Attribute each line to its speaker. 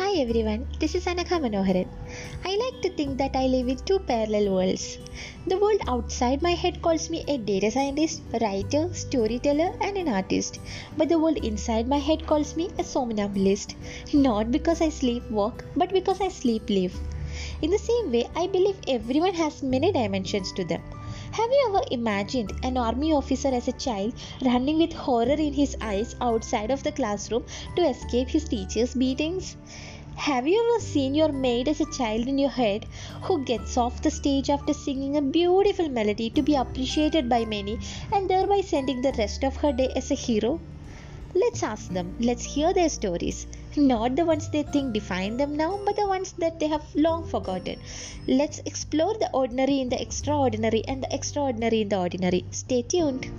Speaker 1: Hi everyone, this is Anakha Manoharan. I like to think that I live in two parallel worlds. The world outside my head calls me a data scientist, writer, storyteller, and an artist. But the world inside my head calls me a somnambulist. Not because I sleep walk, but because I sleep live. In the same way, I believe everyone has many dimensions to them. Have you ever imagined an army officer as a child running with horror in his eyes outside of the classroom to escape his teacher's beatings? Have you ever seen your maid as a child in your head who gets off the stage after singing a beautiful melody to be appreciated by many and thereby sending the rest of her day as a hero? Let's ask them, let's hear their stories. Not the ones they think define them now, but the ones that they have long forgotten. Let's explore the ordinary in the extraordinary and the extraordinary in the ordinary. Stay tuned.